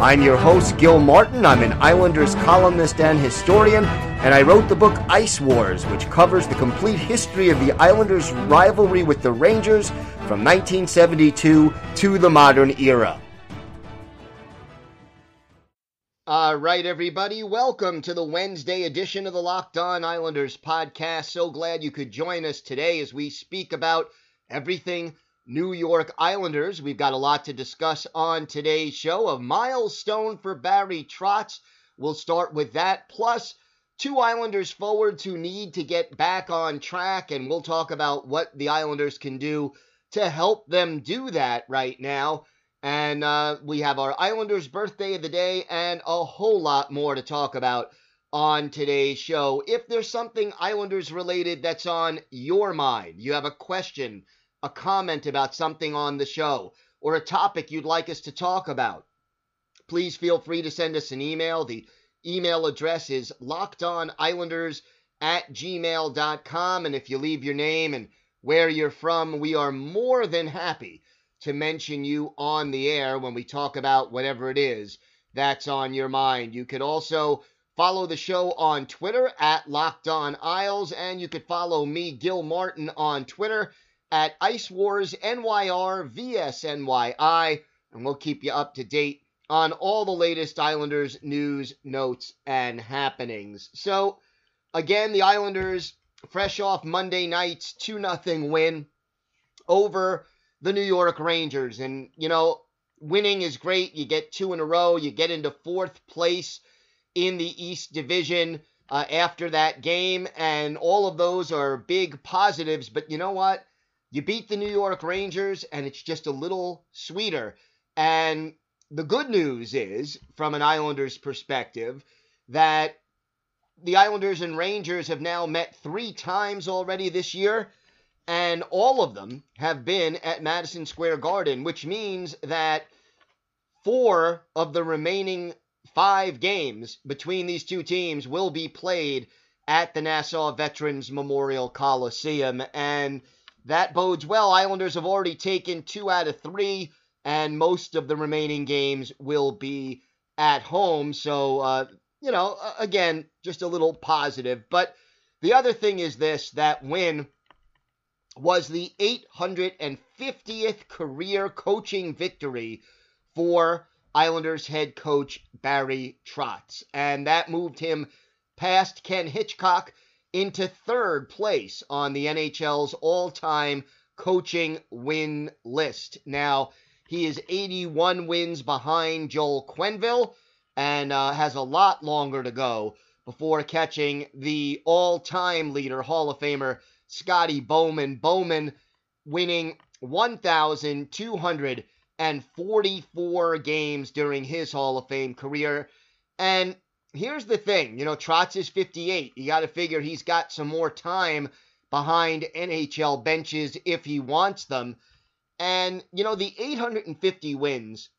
I'm your host, Gil Martin. I'm an Islanders columnist and historian, and I wrote the book Ice Wars, which covers the complete history of the Islanders' rivalry with the Rangers from 1972 to the modern era. All right, everybody, welcome to the Wednesday edition of the Locked On Islanders podcast. So glad you could join us today as we speak about everything New York Islanders. We've got a lot to discuss on today's show. A milestone for Barry Trotz. We'll start with that, plus two Islanders forwards who need to get back on track, and we'll talk about what the Islanders can do to help them do that right now. And uh, we have our Islanders birthday of the day and a whole lot more to talk about on today's show. If there's something Islanders related that's on your mind, you have a question, a comment about something on the show, or a topic you'd like us to talk about, please feel free to send us an email. The email address is lockedonislanders at gmail.com. And if you leave your name and where you're from, we are more than happy to mention you on the air when we talk about whatever it is that's on your mind. You could also follow the show on Twitter at Locked On Isles, and you could follow me, Gil Martin, on Twitter at Ice Wars NYR VSNYI, and we'll keep you up to date on all the latest Islanders news, notes, and happenings. So, again, the Islanders fresh off Monday night's 2 0 win over the New York Rangers. And, you know, winning is great. You get two in a row, you get into fourth place in the East Division uh, after that game. And all of those are big positives. But you know what? You beat the New York Rangers, and it's just a little sweeter. And the good news is, from an Islanders perspective, that the Islanders and Rangers have now met three times already this year and all of them have been at Madison Square Garden, which means that four of the remaining five games between these two teams will be played at the Nassau Veterans Memorial Coliseum. And that bodes well. Islanders have already taken two out of three, and most of the remaining games will be at home. So, uh, you know, again, just a little positive. But the other thing is this that win was the 850th career coaching victory for Islanders head coach Barry Trotz. And that moved him past Ken Hitchcock into third place on the NHL's all time coaching win list. Now, he is 81 wins behind Joel Quenneville and uh, has a lot longer to go before catching the all time leader, Hall of Famer Scotty Bowman. Bowman winning 1,244 games during his Hall of Fame career. And here's the thing you know, Trotz is 58. You got to figure he's got some more time behind NHL benches if he wants them. And, you know, the 850 wins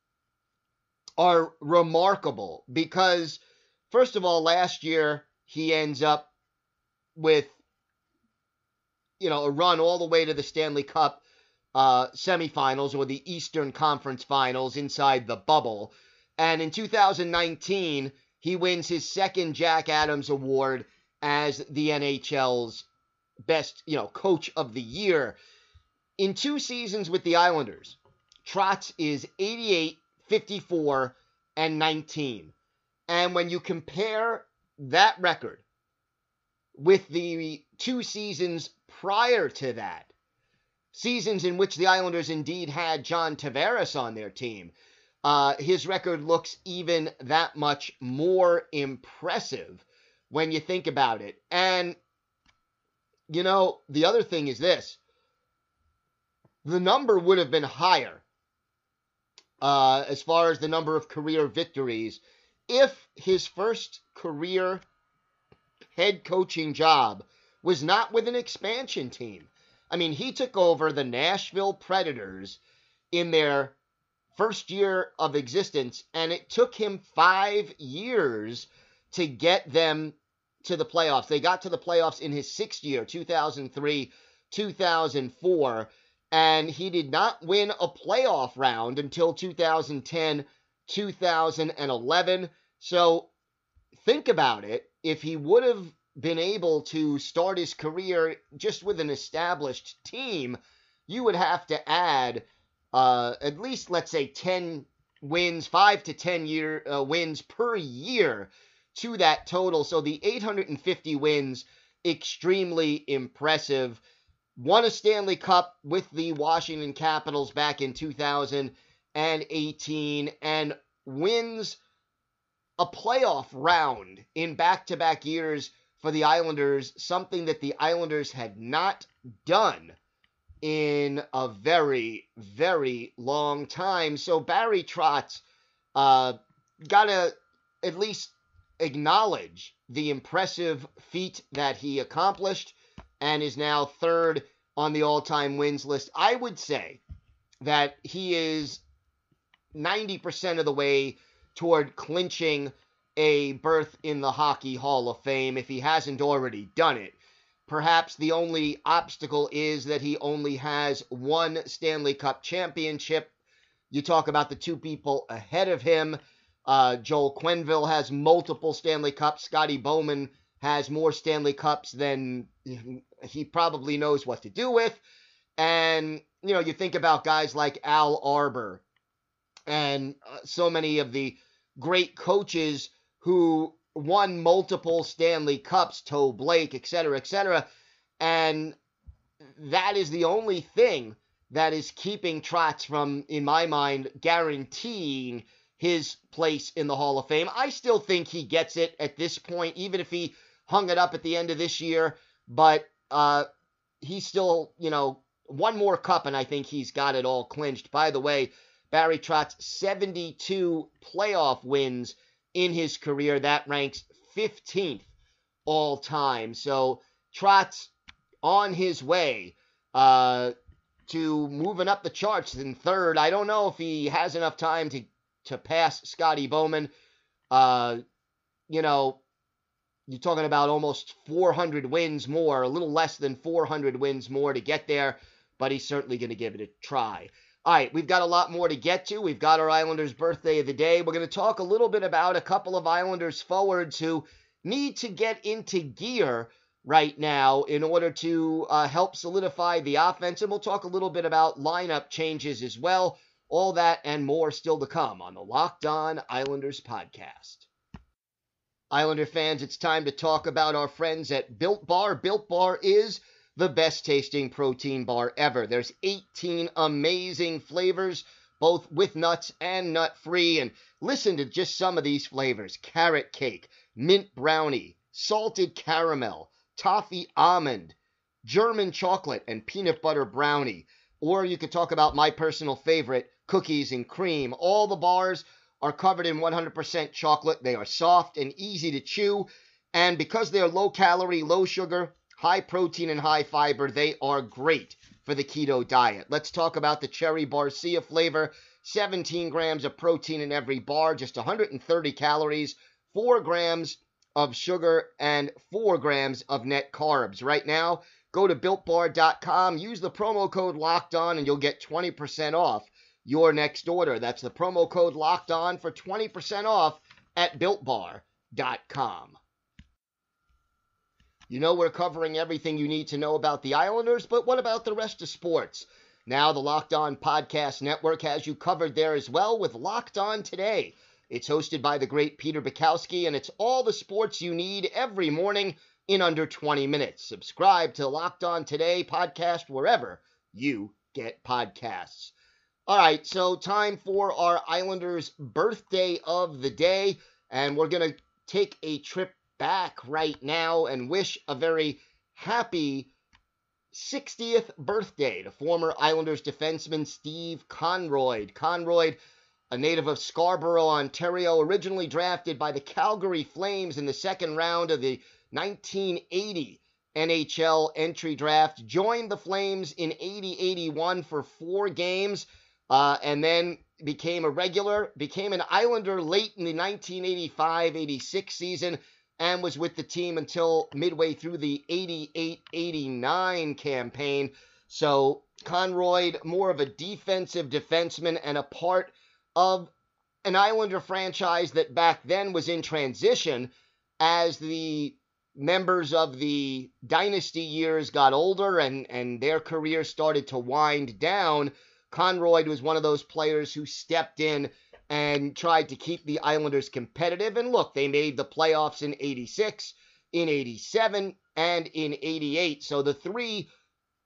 are remarkable because, first of all, last year he ends up with you know, a run all the way to the Stanley Cup uh, semifinals or the Eastern Conference Finals inside the bubble. And in 2019, he wins his second Jack Adams Award as the NHL's best, you know, coach of the year. In two seasons with the Islanders, Trotz is 88, 54, and 19. And when you compare that record with the two seasons prior to that, seasons in which the Islanders indeed had John Tavares on their team, uh, his record looks even that much more impressive when you think about it. And, you know, the other thing is this the number would have been higher uh, as far as the number of career victories if his first career head coaching job was not with an expansion team. I mean, he took over the Nashville Predators in their first year of existence, and it took him five years to get them to the playoffs. They got to the playoffs in his sixth year, 2003, 2004, and he did not win a playoff round until 2010, 2011. So think about it. If he would have been able to start his career just with an established team, you would have to add uh, at least, let's say, 10 wins, five to 10 year uh, wins per year to that total. So the 850 wins, extremely impressive. Won a Stanley Cup with the Washington Capitals back in 2018 and wins a playoff round in back to back years for the Islanders, something that the Islanders had not done in a very, very long time. So Barry Trotz uh, got to at least acknowledge the impressive feat that he accomplished and is now third on the all time wins list. I would say that he is 90% of the way toward clinching a berth in the Hockey Hall of Fame if he hasn't already done it. Perhaps the only obstacle is that he only has one Stanley Cup championship. You talk about the two people ahead of him. Uh, Joel Quenneville has multiple Stanley Cups. Scotty Bowman has more Stanley Cups than he probably knows what to do with. And, you know, you think about guys like Al Arbour and uh, so many of the great coaches who won multiple Stanley Cups, Toe Blake, etc., etc. And that is the only thing that is keeping Trotz from, in my mind, guaranteeing his place in the Hall of Fame. I still think he gets it at this point, even if he hung it up at the end of this year. But uh, he's still, you know, one more cup, and I think he's got it all clinched. By the way, Barry Trotz 72 playoff wins in his career. That ranks 15th all time. So Trotz on his way uh, to moving up the charts in third. I don't know if he has enough time to to pass Scotty Bowman. Uh, you know, you're talking about almost 400 wins more, a little less than 400 wins more to get there, but he's certainly going to give it a try. All right, we've got a lot more to get to. We've got our Islanders birthday of the day. We're going to talk a little bit about a couple of Islanders forwards who need to get into gear right now in order to uh, help solidify the offense. And we'll talk a little bit about lineup changes as well. All that and more still to come on the Locked On Islanders podcast. Islander fans, it's time to talk about our friends at Built Bar. Built Bar is the best tasting protein bar ever. There's 18 amazing flavors, both with nuts and nut free. And listen to just some of these flavors carrot cake, mint brownie, salted caramel, toffee almond, German chocolate, and peanut butter brownie. Or you could talk about my personal favorite, cookies and cream. All the bars are covered in 100% chocolate. They are soft and easy to chew. And because they're low calorie, low sugar, high protein, and high fiber, they are great for the keto diet. Let's talk about the cherry barcia flavor. 17 grams of protein in every bar, just 130 calories, 4 grams of sugar, and 4 grams of net carbs. Right now, go to builtbar.com, use the promo code locked on, and you'll get 20% off your next order. That's the promo code locked on for 20% off at builtbar.com. You know we're covering everything you need to know about the Islanders, but what about the rest of sports? Now the Locked On Podcast Network has you covered there as well with Locked On Today. It's hosted by the great Peter Bukowski, and it's all the sports you need every morning in under 20 minutes. Subscribe to Locked On Today podcast wherever you get podcasts. All right, so time for our Islanders birthday of the day, and we're going to take a trip back right now and wish a very happy 60th birthday to former Islanders defenseman Steve Konroyd. Konroyd a native of Scarborough, Ontario, originally drafted by the Calgary Flames in the second round of the 1980 NHL entry draft, joined the Flames in 80 81 for four games, uh, and then became a regular, became an Islander late in the 1985 86 season, and was with the team until midway through the 88 89 campaign. So, Conroy, more of a defensive defenseman and a part of an Islander franchise that back then was in transition as the members of the dynasty years got older and, and their career started to wind down. Conroy was one of those players who stepped in and tried to keep the Islanders competitive. And look, they made the playoffs in 86, in 87, and in 88. So the three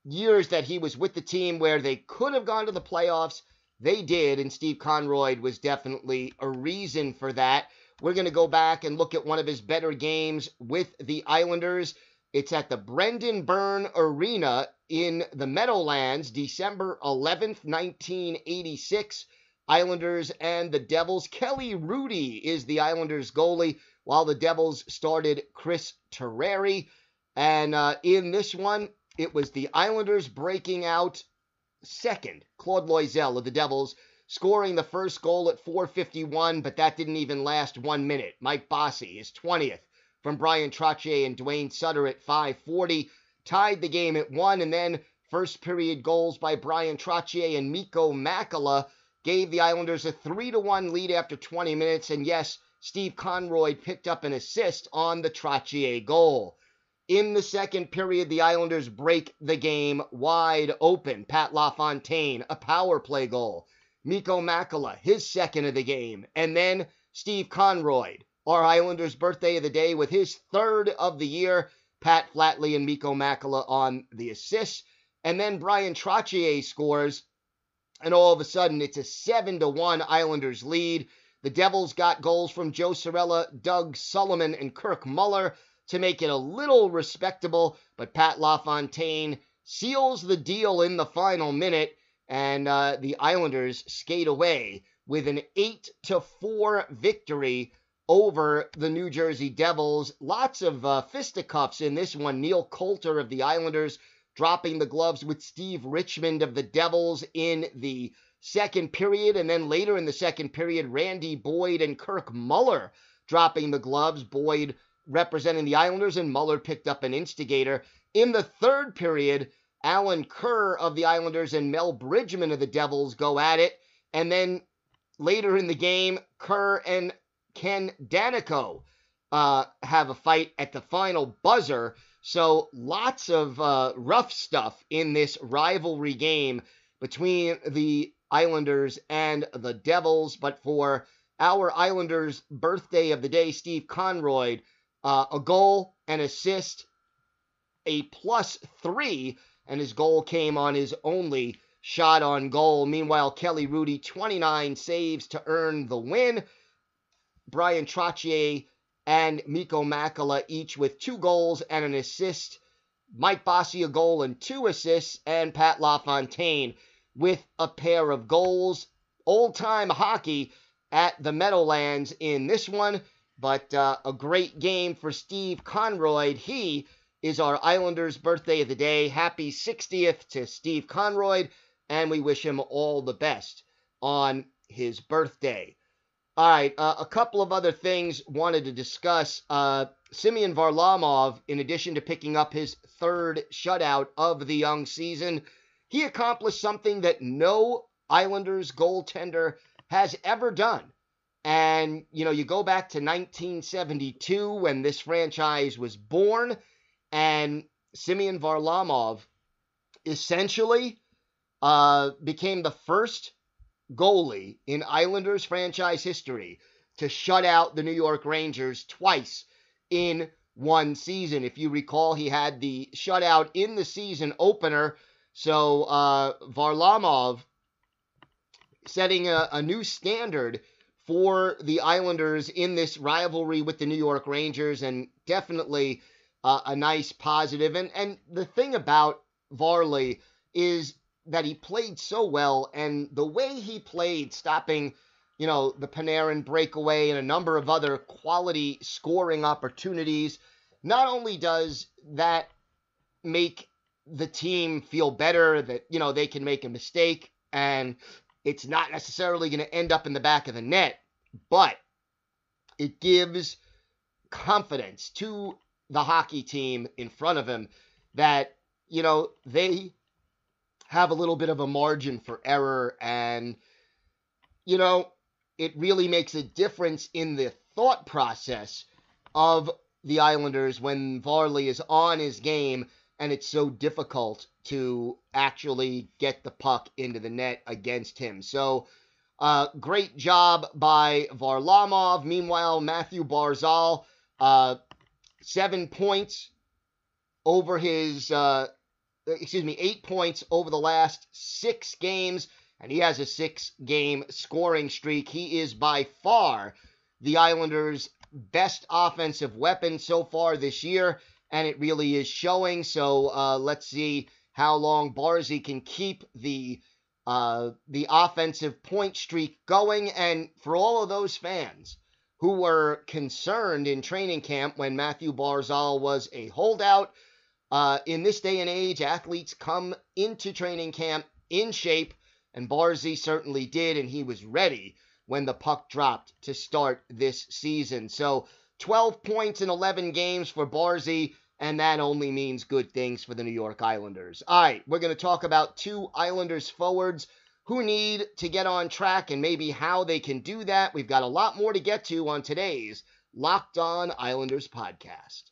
years that he was with the team where they could have gone to the playoffs, they did. And Steve Conroy was definitely a reason for that. We're going to go back and look at one of his better games with the Islanders. It's at the Brendan Byrne Arena in the Meadowlands, December 11th, 1986. Islanders and the Devils. Kelly Hrudey is the Islanders goalie, while the Devils started Chris Terreri. And uh, in this one, it was the Islanders breaking out second. Claude Loiselle of the Devils scoring the first goal at 451, but that didn't even last one minute. Mike Bossy, his 20th, from Brian Trottier and Duane Sutter at 540, tied the game at one, and then first period goals by Brian Trottier and Mikko Makela gave the Islanders a 3 to 1 lead after 20 minutes. And yes, Steve Conroy picked up an assist on the Trottier goal. In the second period, the Islanders break the game wide open. Pat LaFontaine, a power play goal. Mikko Makela, his second of the game. And then Steve Conroy, our Islanders' birthday of the day, with his third of the year. Pat Flatley and Mikko Makela on the assists. And then Brian Trottier scores and all of a sudden it's a 7 to 1 Islanders lead. The Devils got goals from Joe Cirella, Doug Sulliman, and Kirk Muller to make it a little respectable, but Pat LaFontaine seals the deal in the final minute, and uh, the Islanders skate away with an 8 to 4 victory over the New Jersey Devils. Lots of uh, fisticuffs in this one. Neal Coulter of the Islanders dropping the gloves with Steve Richmond of the Devils in the second period. And then later in the second period, Randy Boyd and Kirk Muller dropping the gloves. Boyd representing the Islanders, and Muller picked up an instigator. In the third period, Alan Kerr of the Islanders and Mel Bridgman of the Devils go at it. And then later in the game, Kerr and Ken Daneyko uh, have a fight at the final buzzer. So lots of uh, rough stuff in this rivalry game between the Islanders and the Devils. But for our Islanders' birthday of the day, Steve Conroy, uh, a goal, an assist, a plus three, and his goal came on his only shot on goal. Meanwhile, Kelly Hrudey, 29 saves to earn the win. Brian Trottier, and Mikko Makela, each with two goals and an assist. Mike Bossy a goal and two assists, and Pat LaFontaine with a pair of goals. Old time hockey at the Meadowlands in this one, but uh, a great game for Steve Conroy. He is our Islanders' birthday of the day. Happy 60th to Steve Conroy, and we wish him all the best on his birthday. All right, uh, a couple of other things wanted to discuss. Uh, Semyon Varlamov, in addition to picking up his third shutout of the young season, he accomplished something that no Islanders goaltender has ever done. And, you know, you go back to 1972 when this franchise was born, and Semyon Varlamov essentially uh, became the first goalie in Islanders franchise history to shut out the New York Rangers twice in one season. If you recall, he had the shutout in the season opener. So uh, Varlamov setting a, a new standard for the Islanders in this rivalry with the New York Rangers, and definitely uh, a nice positive. And and the thing about Varley is that he played so well and the way he played stopping you know, the Panarin breakaway and a number of other quality scoring opportunities. Not only does that make the team feel better that, you know, they can make a mistake and it's not necessarily going to end up in the back of the net, but it gives confidence to the hockey team in front of him that, you know, they have a little bit of a margin for error and, you know, it really makes a difference in the thought process of the Islanders when Varley is on his game and it's so difficult to actually get the puck into the net against him. So, uh, great job by Varlamov. Meanwhile, Matthew Barzal, uh, seven points over his, uh, excuse me, eight points over the last six games, and he has a six game scoring streak. He is by far the Islanders' best offensive weapon so far this year and it really is showing. So uh, let's see how long Barzy can keep the uh, the offensive point streak going. And for all of those fans who were concerned in training camp when Matthew Barzal was a holdout, uh, in this day and age, athletes come into training camp in shape, and Barzy certainly did, and he was ready when the puck dropped to start this season. So 12 points in 11 games for Barzy and that only means good things for the New York Islanders. All right, we're going to talk about two Islanders forwards who need to get on track and maybe how they can do that. We've got a lot more to get to on today's Locked On Islanders podcast.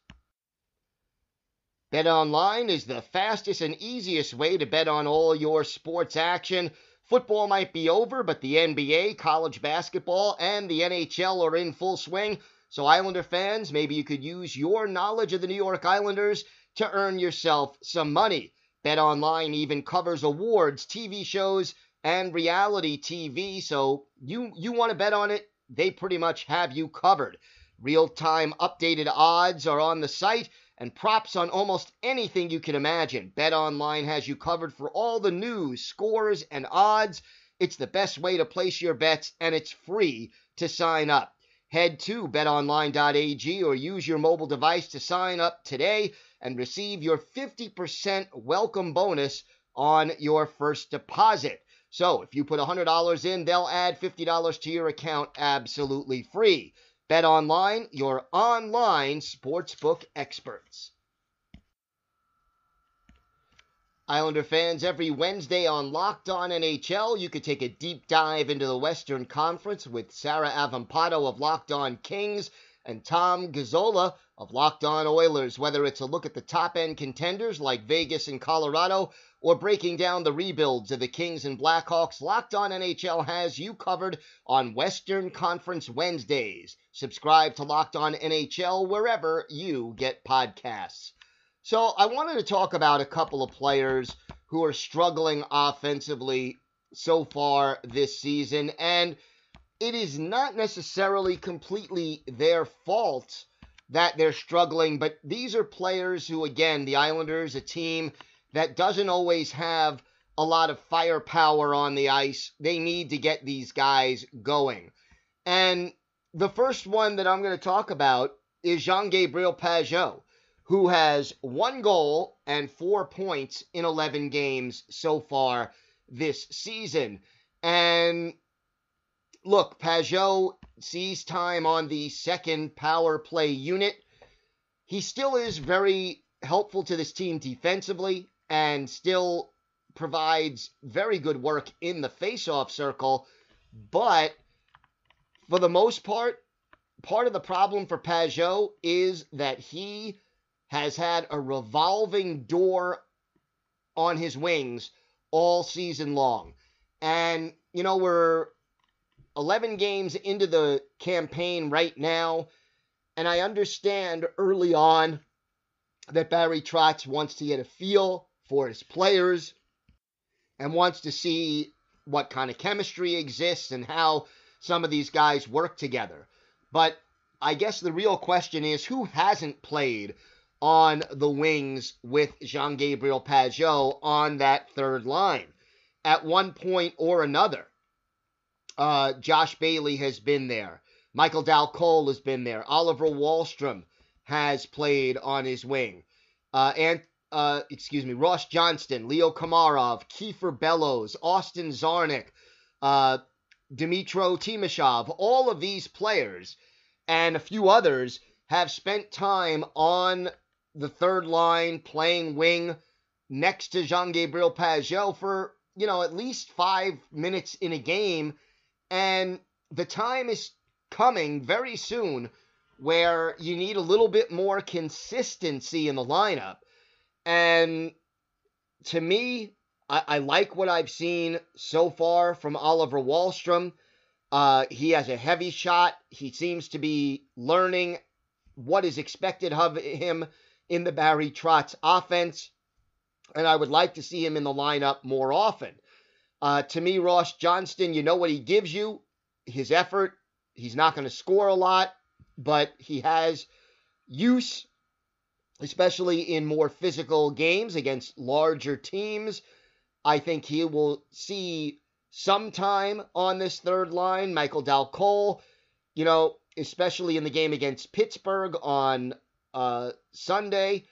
Bet online is the fastest and easiest way to bet on all your sports action. Football might be over, but the NBA, college basketball, and the NHL are in full swing. So, Islander fans, maybe you could use your knowledge of the New York Islanders to earn yourself some money. Bet Online even covers awards, TV shows, and reality TV. So, you, you want to bet on it, they pretty much have you covered. Real time updated odds are on the site and props on almost anything you can imagine. BetOnline has you covered for all the news, scores, and odds. It's the best way to place your bets, and it's free to sign up. Head to betonline.ag or use your mobile device to sign up today and receive your 50% welcome bonus on your first deposit. So if you put $100 in, they'll add $50 to your account absolutely free. Bet online, your online sportsbook experts. Islander fans, every Wednesday on Locked On NHL, you could take a deep dive into the Western Conference with Sarah Avampato of Locked On Kings and Tom Gazzola of Locked On Oilers. Whether it's a look at the top end contenders like Vegas and Colorado or breaking down the rebuilds of the Kings and Blackhawks, Locked On NHL has you covered on Western Conference Wednesdays. Subscribe to Locked On NHL wherever you get podcasts. So I wanted to talk about a couple of players who are struggling offensively so far this season, and it is not necessarily completely their fault that they're struggling, but these are players who, again, the Islanders, a team that doesn't always have a lot of firepower on the ice. They need to get these guys going. And the first one that I'm going to talk about is Jean Gabriel Pageau who has one goal and four points in 11 games so far this season. And look, Pageau sees time on the second power play unit. He still is very helpful to this team defensively and still provides very good work in the faceoff circle. But for the most part, part of the problem for Pageau is that he has had a revolving door on his wings all season long. And, you know, we're 11 games into the campaign right now, and I understand early on that Barry Trotz wants to get a feel for his players and wants to see what kind of chemistry exists and how some of these guys work together. But I guess the real question is who hasn't played on the wings with Jean Gabriel Pageau on that third line at one point or another. uh, Josh Bailey has been there. Michael Dal Colle has been there. Oliver Wahlstrom has played on his wing. Uh, and uh, excuse me, Ross Johnston, Leo Komarov, Kiefer Bellows, Austin Czarnik, uh, Dmytro Timashov, all of these players and a few others have spent time on the third line playing wing next to Jean Gabriel Pageau for, you know, at least five minutes in a game. And the time is coming very soon where you need a little bit more consistency in the lineup. And to me, I, I like what I've seen so far from Oliver Wahlstrom. Uh, he has a heavy shot. He seems to be learning what is expected of him in the Barry Trotz offense. And I would like to see him in the lineup more often. Uh, to me, Ross Johnston, you know what he gives you his effort. He's not going to score a lot, but he has use, especially in more physical games against larger teams. I think he will see some time on this third line. Michael Dal Colle, you know, especially in the game against Pittsburgh on uh, Sunday,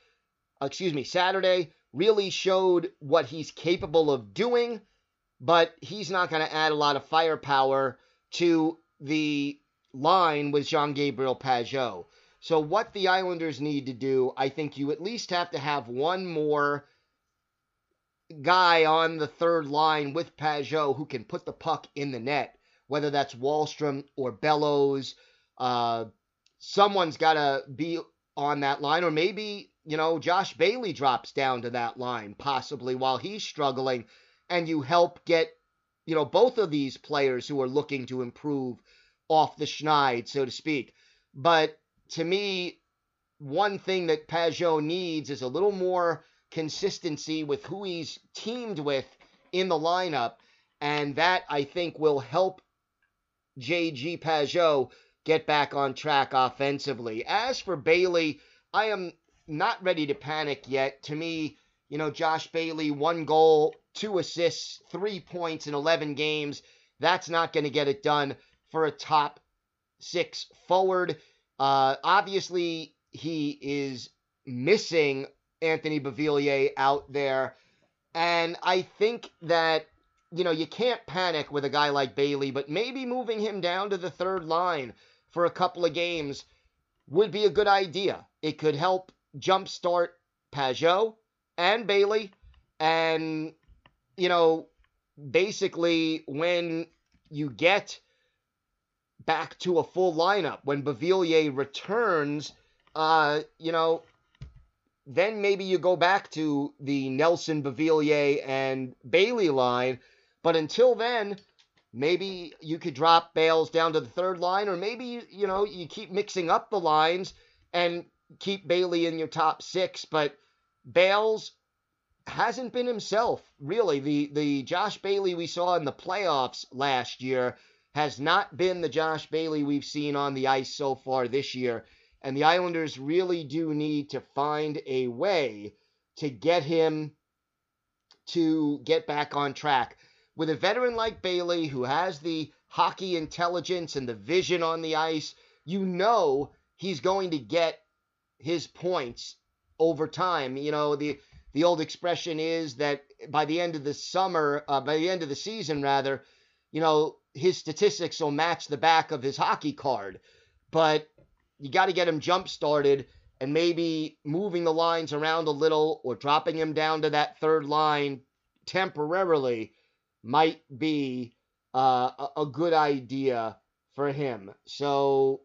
excuse me, Saturday, really showed what he's capable of doing, but he's not going to add a lot of firepower to the line with Jean Gabriel Pageau. So, what the Islanders need to do, I think you at least have to have one more guy on the third line with Pageau who can put the puck in the net, whether that's Wahlstrom or Bellows. Uh, someone's got to be on that line, or maybe, you know, Josh Bailey drops down to that line, possibly while he's struggling, and you help get, you know, both of these players who are looking to improve off the schneid, so to speak. But to me, one thing that Pageau needs is a little more consistency with who he's teamed with in the lineup. And that, I think, will help JG Pageau get back on track offensively. As for Bailey, I am not ready to panic yet. To me, you know, Josh Bailey, one goal, two assists, three points in 11 games. That's not going to get it done for a top six forward. Uh, obviously, he is missing Anthony Beauvillier out there. And I think that, you know, you can't panic with a guy like Bailey, but maybe moving him down to the third line for a couple of games would be a good idea. It could help jumpstart Pageau and Bailey. And, you know, basically when you get back to a full lineup, when Beauvillier returns, uh, you know, then maybe you go back to the Nelson, Beauvillier, and Bailey line. But until then, maybe you could drop Bales down to the third line, or maybe you, you know you keep mixing up the lines and keep Bailey in your top six. But Bales hasn't been himself really. The the Josh Bailey we saw in the playoffs last year has not been the Josh Bailey we've seen on the ice so far this year. And the Islanders really do need to find a way to get him to get back on track. With a veteran like Bailey, who has the hockey intelligence and the vision on the ice, you know he's going to get his points over time. You know, the the old expression is that by the end of the summer, uh, by the end of the season, rather, you know, his statistics will match the back of his hockey card. But you got to get him jump started and maybe moving the lines around a little or dropping him down to that third line temporarily might be uh, a, good idea for him. So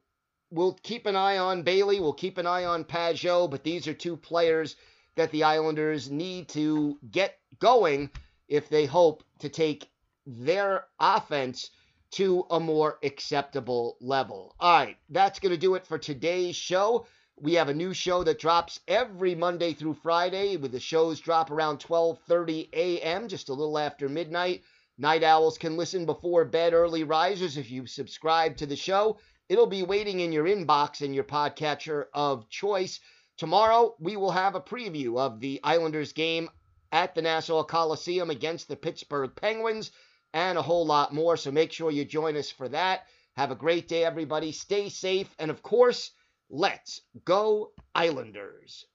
we'll keep an eye on Bailey. We'll keep an eye on Pageau, but these are two players that the Islanders need to get going if they hope to take their offense to a more acceptable level. All right, that's going to do it for today's show. We have a new show that drops every Monday through Friday, with the shows drop around 12:30 a.m., just a little after midnight. Night owls can listen before bed, early risers if you subscribe to the show. It'll be waiting in your inbox in your podcatcher of choice. Tomorrow, we will have a preview of the Islanders game at the Nassau Coliseum against the Pittsburgh Penguins and a whole lot more. So make sure you join us for that. Have a great day, everybody. Stay safe. And of course, let's go, Islanders.